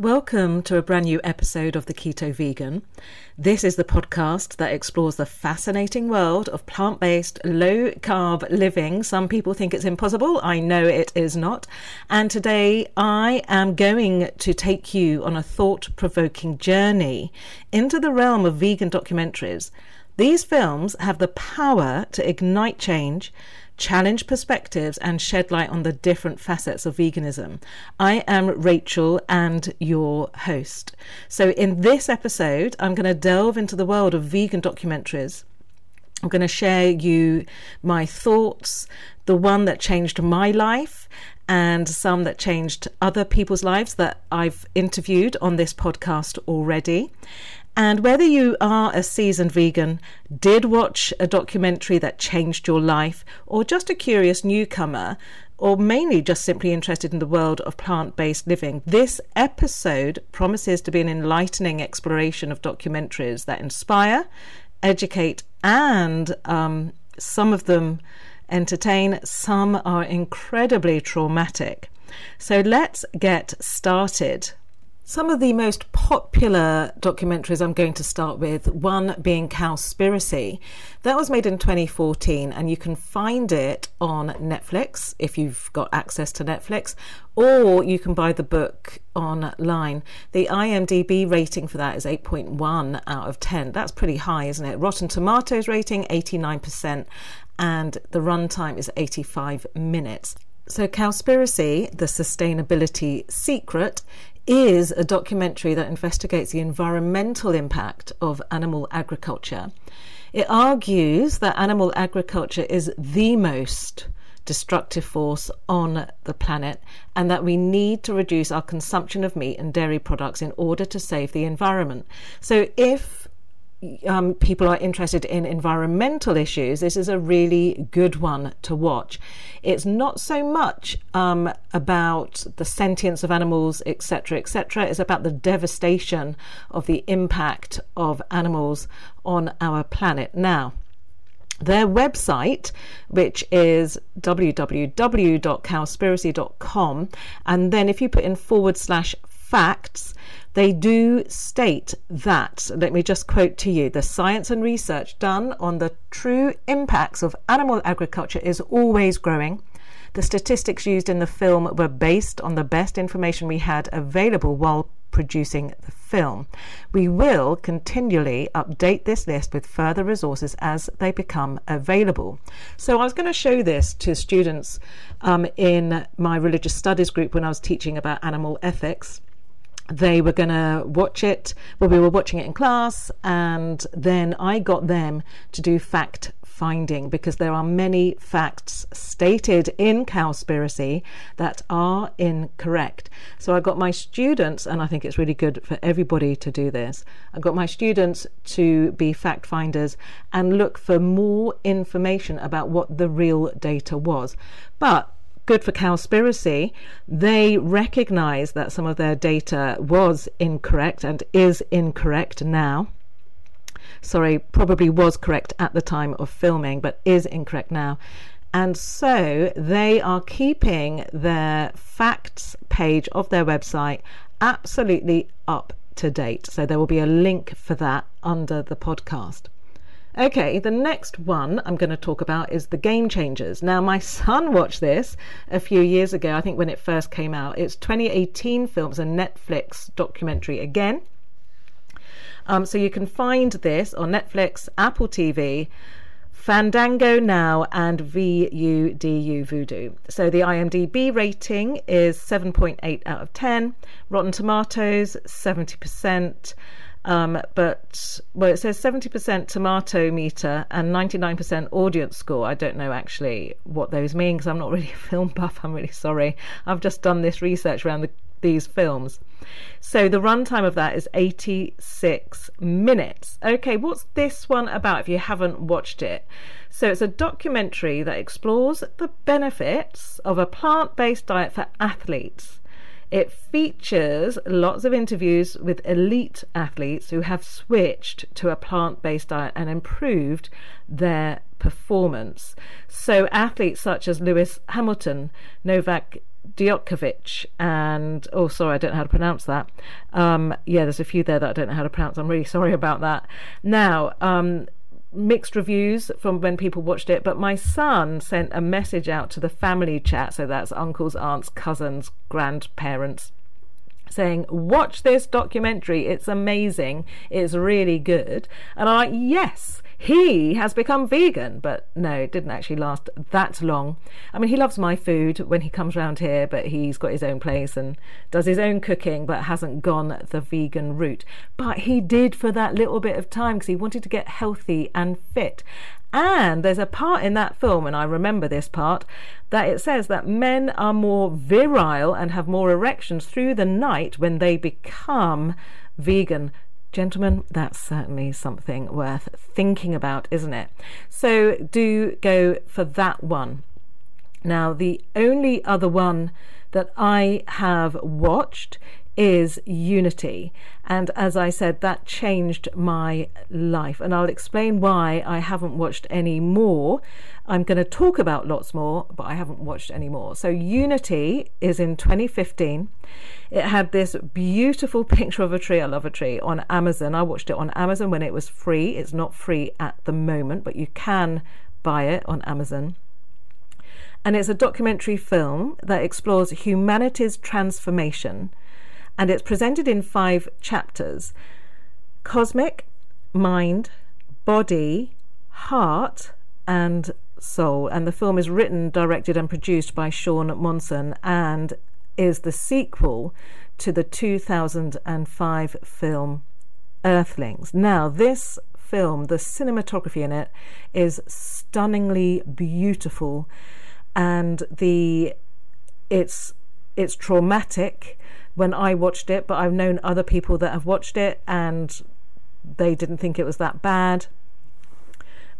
Welcome to a brand new episode of The Keto Vegan. This is the podcast that explores the fascinating world of plant based, low carb living. Some people think it's impossible. I know it is not. And today I am going to take you on a thought provoking journey into the realm of vegan documentaries. These films have the power to ignite change challenge perspectives, and shed light on the different facets of veganism. I am Rachel and your host. So, in this episode, I'm going to delve into the world of vegan documentaries. I'm going to share you my thoughts, the one that changed my life, and some that changed other people's lives that I've interviewed on this podcast already. And whether you are a seasoned vegan, did watch a documentary that changed your life, or just a curious newcomer, or mainly just simply interested in the world of plant based living, this episode promises to be an enlightening exploration of documentaries that inspire, educate, and um, some of them entertain, some are incredibly traumatic. So let's get started. Some of the most popular documentaries I'm going to start with, one being Cowspiracy. That was made in 2014, and you can find it on Netflix if you've got access to Netflix, or you can buy the book online. The IMDb rating for that is 8.1 out of 10. That's pretty high, isn't it? Rotten Tomatoes rating 89%, and the runtime is 85 minutes. So, Cowspiracy, the sustainability secret, is a documentary that investigates the environmental impact of animal agriculture. It argues that animal agriculture is the most destructive force on the planet and that we need to reduce our consumption of meat and dairy products in order to save the environment. So, if um, people are interested in environmental issues, this is a really good one to watch. It's not so much um, about the sentience of animals, etc., etc. It's about the devastation of the impact of animals on our planet. Now, their website, which is www.cowspiracy.com, and then if you put in forward slash facts, they do state that, let me just quote to you the science and research done on the true impacts of animal agriculture is always growing. The statistics used in the film were based on the best information we had available while producing the film. We will continually update this list with further resources as they become available. So, I was going to show this to students um, in my religious studies group when I was teaching about animal ethics they were going to watch it. Well, we were watching it in class, and then I got them to do fact finding because there are many facts stated in Cowspiracy that are incorrect. So I got my students, and I think it's really good for everybody to do this. I got my students to be fact finders and look for more information about what the real data was. But good for Cowspiracy, they recognize that some of their data was incorrect and is incorrect now. Sorry, probably was correct at the time of filming, but is incorrect now. And so they are keeping their facts page of their website absolutely up to date. So there will be a link for that under the podcast. Okay, the next one I'm going to talk about is The Game Changers. Now, my son watched this a few years ago, I think when it first came out. It's 2018 film, it's a Netflix documentary again. Um, so you can find this on Netflix, Apple TV, Fandango Now, and VUDU Voodoo. So the IMDb rating is 7.8 out of 10, Rotten Tomatoes 70%. Um, but well, it says 70% tomato meter and 99% audience score. I don't know actually what those mean because I'm not really a film buff. I'm really sorry. I've just done this research around the, these films. So the runtime of that is 86 minutes. Okay, what's this one about if you haven't watched it? So it's a documentary that explores the benefits of a plant based diet for athletes. It features lots of interviews with elite athletes who have switched to a plant based diet and improved their performance. So athletes such as Lewis Hamilton, Novak Djokovic and oh sorry I don't know how to pronounce that. Um, yeah there's a few there that I don't know how to pronounce. I'm really sorry about that. Now um, mixed reviews from when people watched it but my son sent a message out to the family chat so that's uncles aunts cousins grandparents saying, Watch this documentary, it's amazing, it's really good. And I'm like, Yes, he has become vegan. But no, it didn't actually last that long. I mean, he loves my food when he comes round here, but he's got his own place and does his own cooking, but hasn't gone the vegan route. But he did for that little bit of time because he wanted to get healthy and fit. And there's a part in that film, and I remember this part, that it says that men are more virile and have more erections through the night when they become vegan. Gentlemen, that's certainly something worth thinking about, isn't it? So do go for that one. Now, the only other one that I have watched is unity. And as I said, that changed my life. And I'll explain why I haven't watched any more. I'm going to talk about lots more, but I haven't watched any more. So, Unity is in 2015. It had this beautiful picture of a tree. I love a tree on Amazon. I watched it on Amazon when it was free. It's not free at the moment, but you can buy it on Amazon and it's a documentary film that explores humanity's transformation and it's presented in five chapters cosmic, mind, body, heart, and soul. And the film is written, directed, and produced by Shaun Monson and is the sequel to the 2005 film Earthlings. Now, this film, the cinematography in it is stunningly beautiful and the it's it's traumatic when I watched it, but I've known other people that have watched it and they didn't think it was that bad.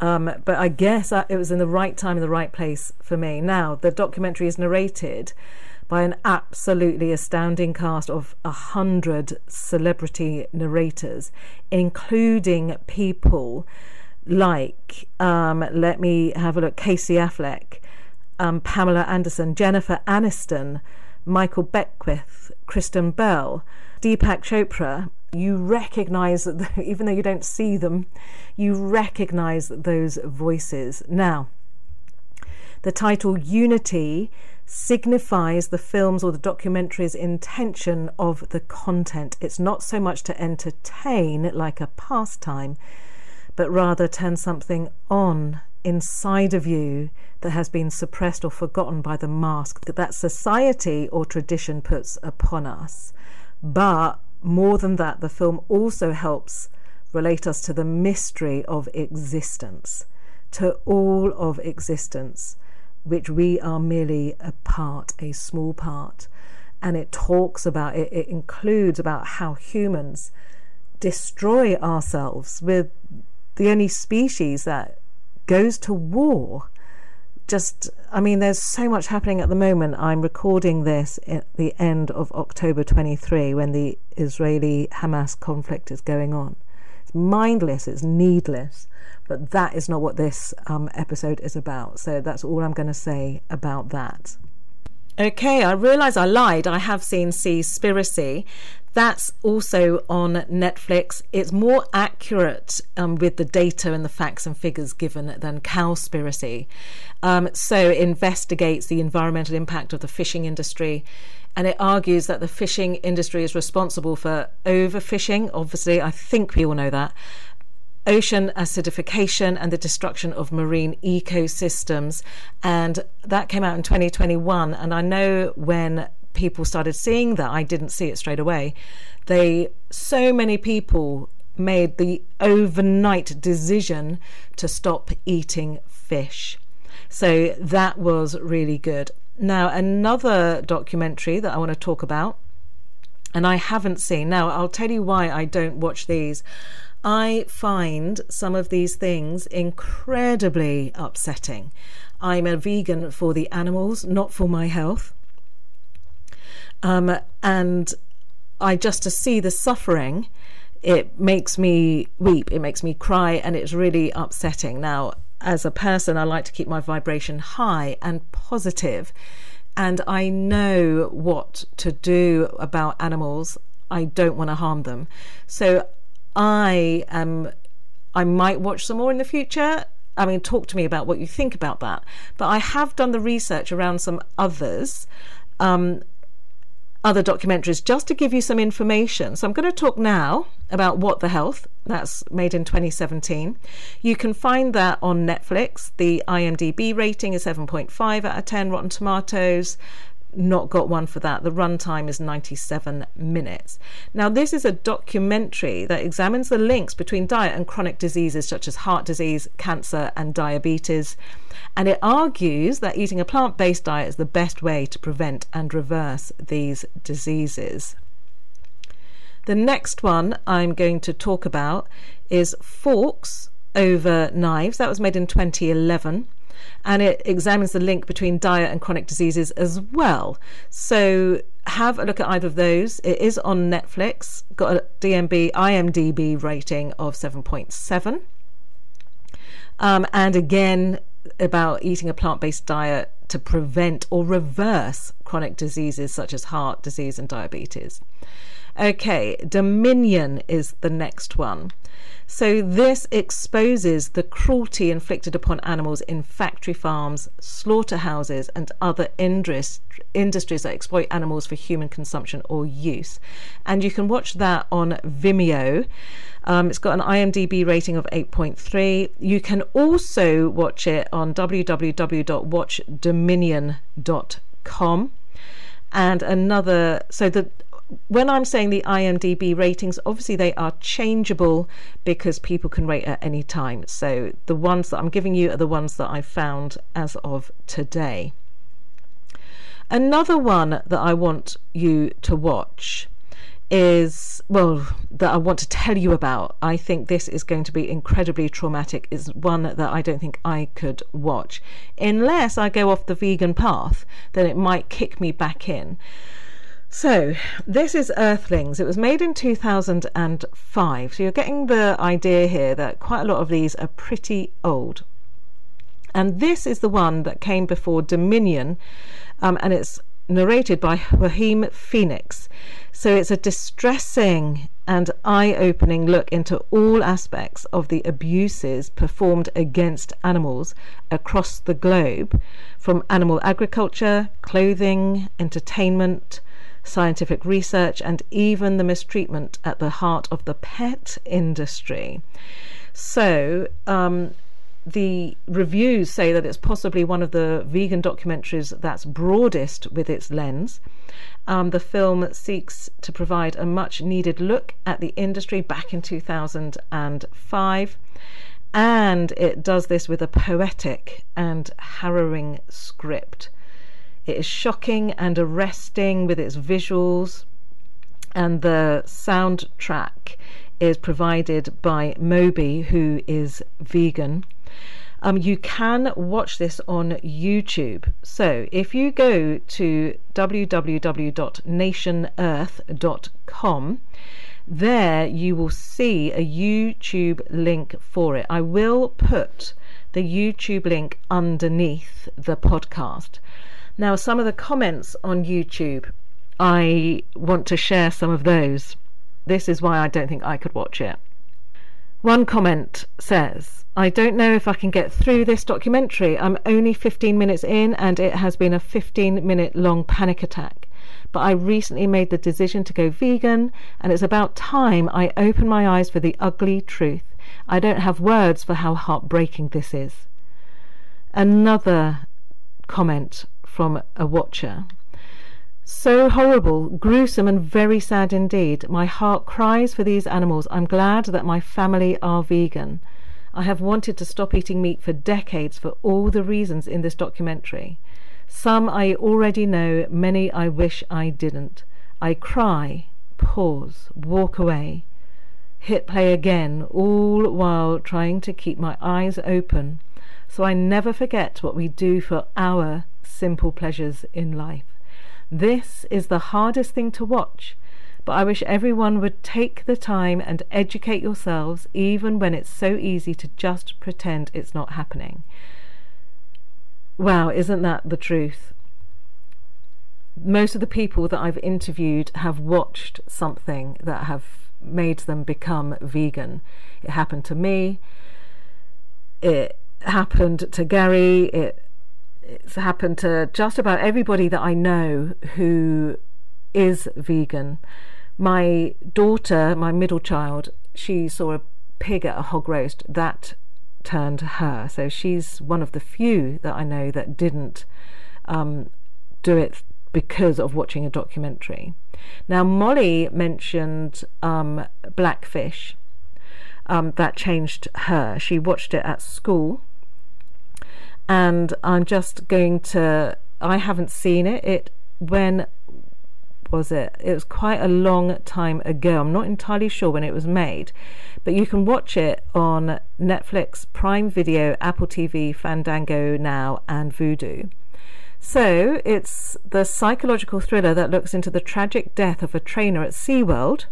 Um, but I guess I, it was in the right time, in the right place for me. Now, the documentary is narrated by an absolutely astounding cast of a hundred celebrity narrators, including people like, um, let me have a look, Casey Affleck, um, Pamela Anderson, Jennifer Aniston, Michael Beckwith, Kristen Bell, Deepak Chopra, you recognize that even though you don't see them, you recognize those voices. Now, the title Unity signifies the film's or the documentary's intention of the content. It's not so much to entertain like a pastime, but rather turn something on inside of you that has been suppressed or forgotten by the mask that that society or tradition puts upon us. But more than that, the film also helps relate us to the mystery of existence, to all of existence, which we are merely a part, a small part. And it talks about, it, it includes about how humans destroy ourselves. We're the only species that goes to war. Just, I mean, there's so much happening at the moment. I'm recording this at the end of October 23 when the Israeli Hamas conflict is going on. It's mindless, it's needless, but that is not what this um, episode is about. So that's all I'm going to say about that. Okay, I realise I lied. I have seen Seaspiracy. That's also on Netflix. It's more accurate um, with the data and the facts and figures given than Cowspiracy. Um, so it investigates the environmental impact of the fishing industry and it argues that the fishing industry is responsible for overfishing. Obviously, I think we all know that ocean acidification and the destruction of marine ecosystems. And that came out in 2021. And I know when people started seeing that, I didn't see it straight away. They, so many people made the overnight decision to stop eating fish. So that was really good. Now, another documentary that I want to talk about, and I haven't seen. Now, I'll tell you why I don't watch these. I find some of these things incredibly upsetting. I'm a vegan for the animals, not for my health. Um, and I just to see the suffering, it makes me weep, it makes me cry, and it's really upsetting. Now, as a person, I like to keep my vibration high and positive, and I know what to do about animals. I don't want to harm them. So I am. I might watch some more in the future. I mean, talk to me about what you think about that. But I have done the research around some others. Um, other documentaries just to give you some information. So I'm going to talk now about What the Health. That's made in 2017. You can find that on Netflix. The IMDb rating is 7.5 out of 10. Rotten Tomatoes not got one for that. The runtime is 97 minutes. Now, this is a documentary that examines the links between diet and chronic diseases such as heart disease, cancer, and diabetes. And it argues that eating a plant based diet is the best way to prevent and reverse these diseases. The next one I'm going to talk about is Forks over Knives. That was made in 2011 and it examines the link between diet and chronic diseases as well. So have a look at either of those. It is on Netflix, got a DMB IMDb rating of 7.7. Um, and again, about eating a plant based diet to prevent or reverse chronic diseases such as heart disease and diabetes. Okay, Dominion is the next one. So, this exposes the cruelty inflicted upon animals in factory farms, slaughterhouses, and other industries that exploit animals for human consumption or use. And you can watch that on Vimeo. Um, it's got an IMDb rating of 8.3. You can also watch it on www.watchdominion.com. And another, so the when I'm saying the IMDb ratings, obviously they are changeable because people can rate at any time. So the ones that I'm giving you are the ones that I found as of today. Another one that I want you to watch is well that I want to tell you about. I think this is going to be incredibly traumatic. Is one that I don't think I could watch unless I go off the vegan path. Then it might kick me back in. So, this is Earthlings. It was made in 2005. So, you're getting the idea here that quite a lot of these are pretty old. And this is the one that came before Dominion, um, and it's narrated by Joaquin Phoenix. So, it's a distressing and eye opening look into all aspects of the abuses performed against animals across the globe from animal agriculture, clothing, entertainment scientific research, and even the mistreatment at the heart of the pet industry. So, um, the reviews say that it's possibly one of the vegan documentaries that's broadest with its lens. Um, the film seeks to provide a much needed look at the industry back in 2005, and it does this with a poetic and harrowing script. It is shocking and arresting with its visuals, and the soundtrack is provided by Moby, who is vegan. Um, you can watch this on YouTube. So if you go to www.nationearth.com, there you will see a YouTube link for it. I will put the YouTube link underneath the podcast. Now, some of the comments on YouTube, I want to share some of those. This is why I don't think I could watch it. One comment says, I don't know if I can get through this documentary. I'm only 15 minutes in and it has been a 15 minute long panic attack. But I recently made the decision to go vegan and it's about time I open my eyes for the ugly truth. I don't have words for how heartbreaking this is. Another comment from a watcher. So horrible, gruesome, and very sad indeed. My heart cries for these animals. I'm glad that my family are vegan. I have wanted to stop eating meat for decades for all the reasons in this documentary. Some I already know, many I wish I didn't. I cry, pause, walk away, hit play again, all while trying to keep my eyes open so I never forget what we do for our simple pleasures in life. This is the hardest thing to watch, but I wish everyone would take the time and educate yourselves, even when it's so easy to just pretend it's not happening. Wow, isn't that the truth? Most of the people that I've interviewed have watched something that have made them become vegan. It happened to me. It happened to Gary. It it's happened to just about everybody that I know who is vegan. My daughter, my middle child, she saw a pig at a hog roast that turned her. So she's one of the few that I know that didn't um, do it because of watching a documentary. Now, Molly mentioned um, Blackfish. Um, that changed her. She watched it at school and I'm just going to. I haven't seen it. It when was it? It was quite a long time ago. I'm not entirely sure when it was made, but you can watch it on Netflix, Prime Video, Apple TV, Fandango Now, and Vudu. So it's the psychological thriller that looks into the tragic death of a trainer at SeaWorld,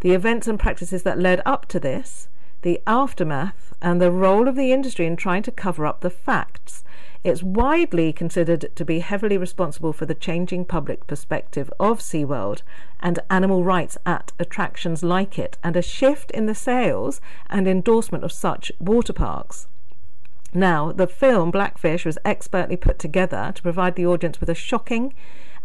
the events and practices that led up to this, the aftermath, and the role of the industry in trying to cover up the facts. It's widely considered to be heavily responsible for the changing public perspective of SeaWorld and animal rights at attractions like it, and a shift in the sales and endorsement of such water parks. Now, the film Blackfish was expertly put together to provide the audience with a shocking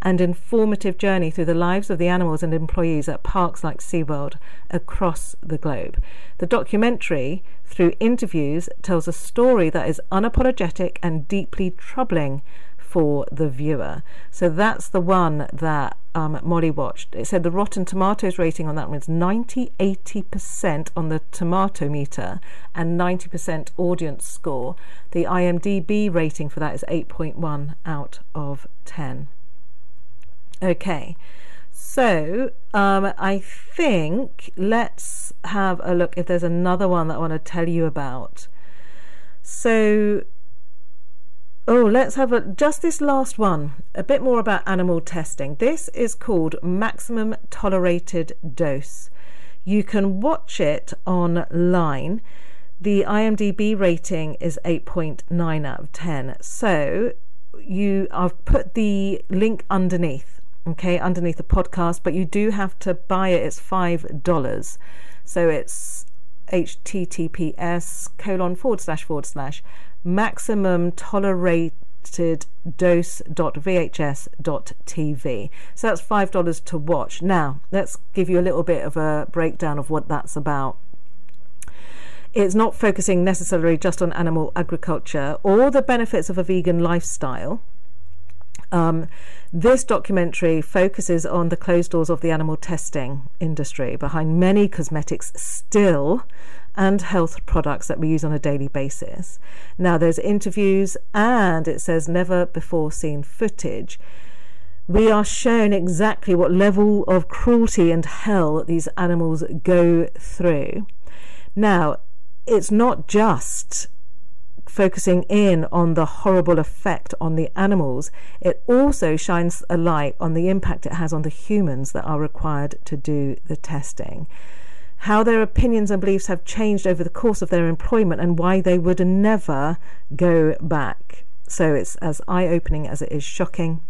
and informative journey through the lives of the animals and employees at parks like SeaWorld across the globe. The documentary, through interviews, tells a story that is unapologetic and deeply troubling for the viewer. So that's the one that um, Molly watched. It said the Rotten Tomatoes rating on that one is 90 80% on the tomato meter and 90% audience score. The IMDb rating for that is 8.1 out of 10. Okay, so um, I think let's have a look if there's another one that I want to tell you about. So, oh, let's have a just this last one, a bit more about animal testing. This is called Maximum Tolerated Dose. You can watch it online. The IMDb rating is 8.9 out of 10. So, you I've put the link underneath okay, underneath the podcast, but you do have to buy it. It's $5. So it's https colon forward slash forward slash maximum tolerated dose.vhs.tv. So that's $5 to watch. Now, let's give you a little bit of a breakdown of what that's about. It's not focusing necessarily just on animal agriculture or the benefits of a vegan lifestyle um, this documentary focuses on the closed doors of the animal testing industry behind many cosmetics still and health products that we use on a daily basis. Now, there's interviews and it says never before seen footage. We are shown exactly what level of cruelty and hell these animals go through. Now, it's not just focusing in on the horrible effect on the animals, it also shines a light on the impact it has on the humans that are required to do the testing. How their opinions and beliefs have changed over the course of their employment and why they would never go back. So it's as eye opening as it is shocking.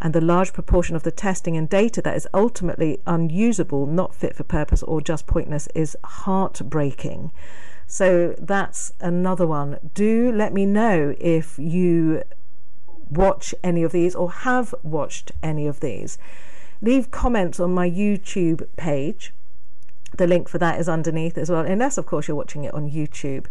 And the large proportion of the testing and data that is ultimately unusable, not fit for purpose, or just pointless is heartbreaking. So that's another one. Do let me know if you watch any of these or have watched any of these. Leave comments on my YouTube page. The link for that is underneath as well, unless, of course, you're watching it on YouTube.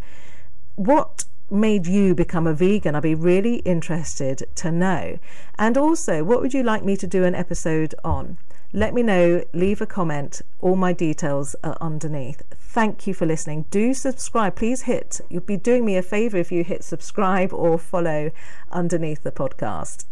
What made you become a vegan? I'd be really interested to know. And also, what would you like me to do an episode on? Let me know, leave a comment. All my details are underneath. Thank you for listening. Do subscribe. Please hit, you'll be doing me a favor if you hit subscribe or follow underneath the podcast.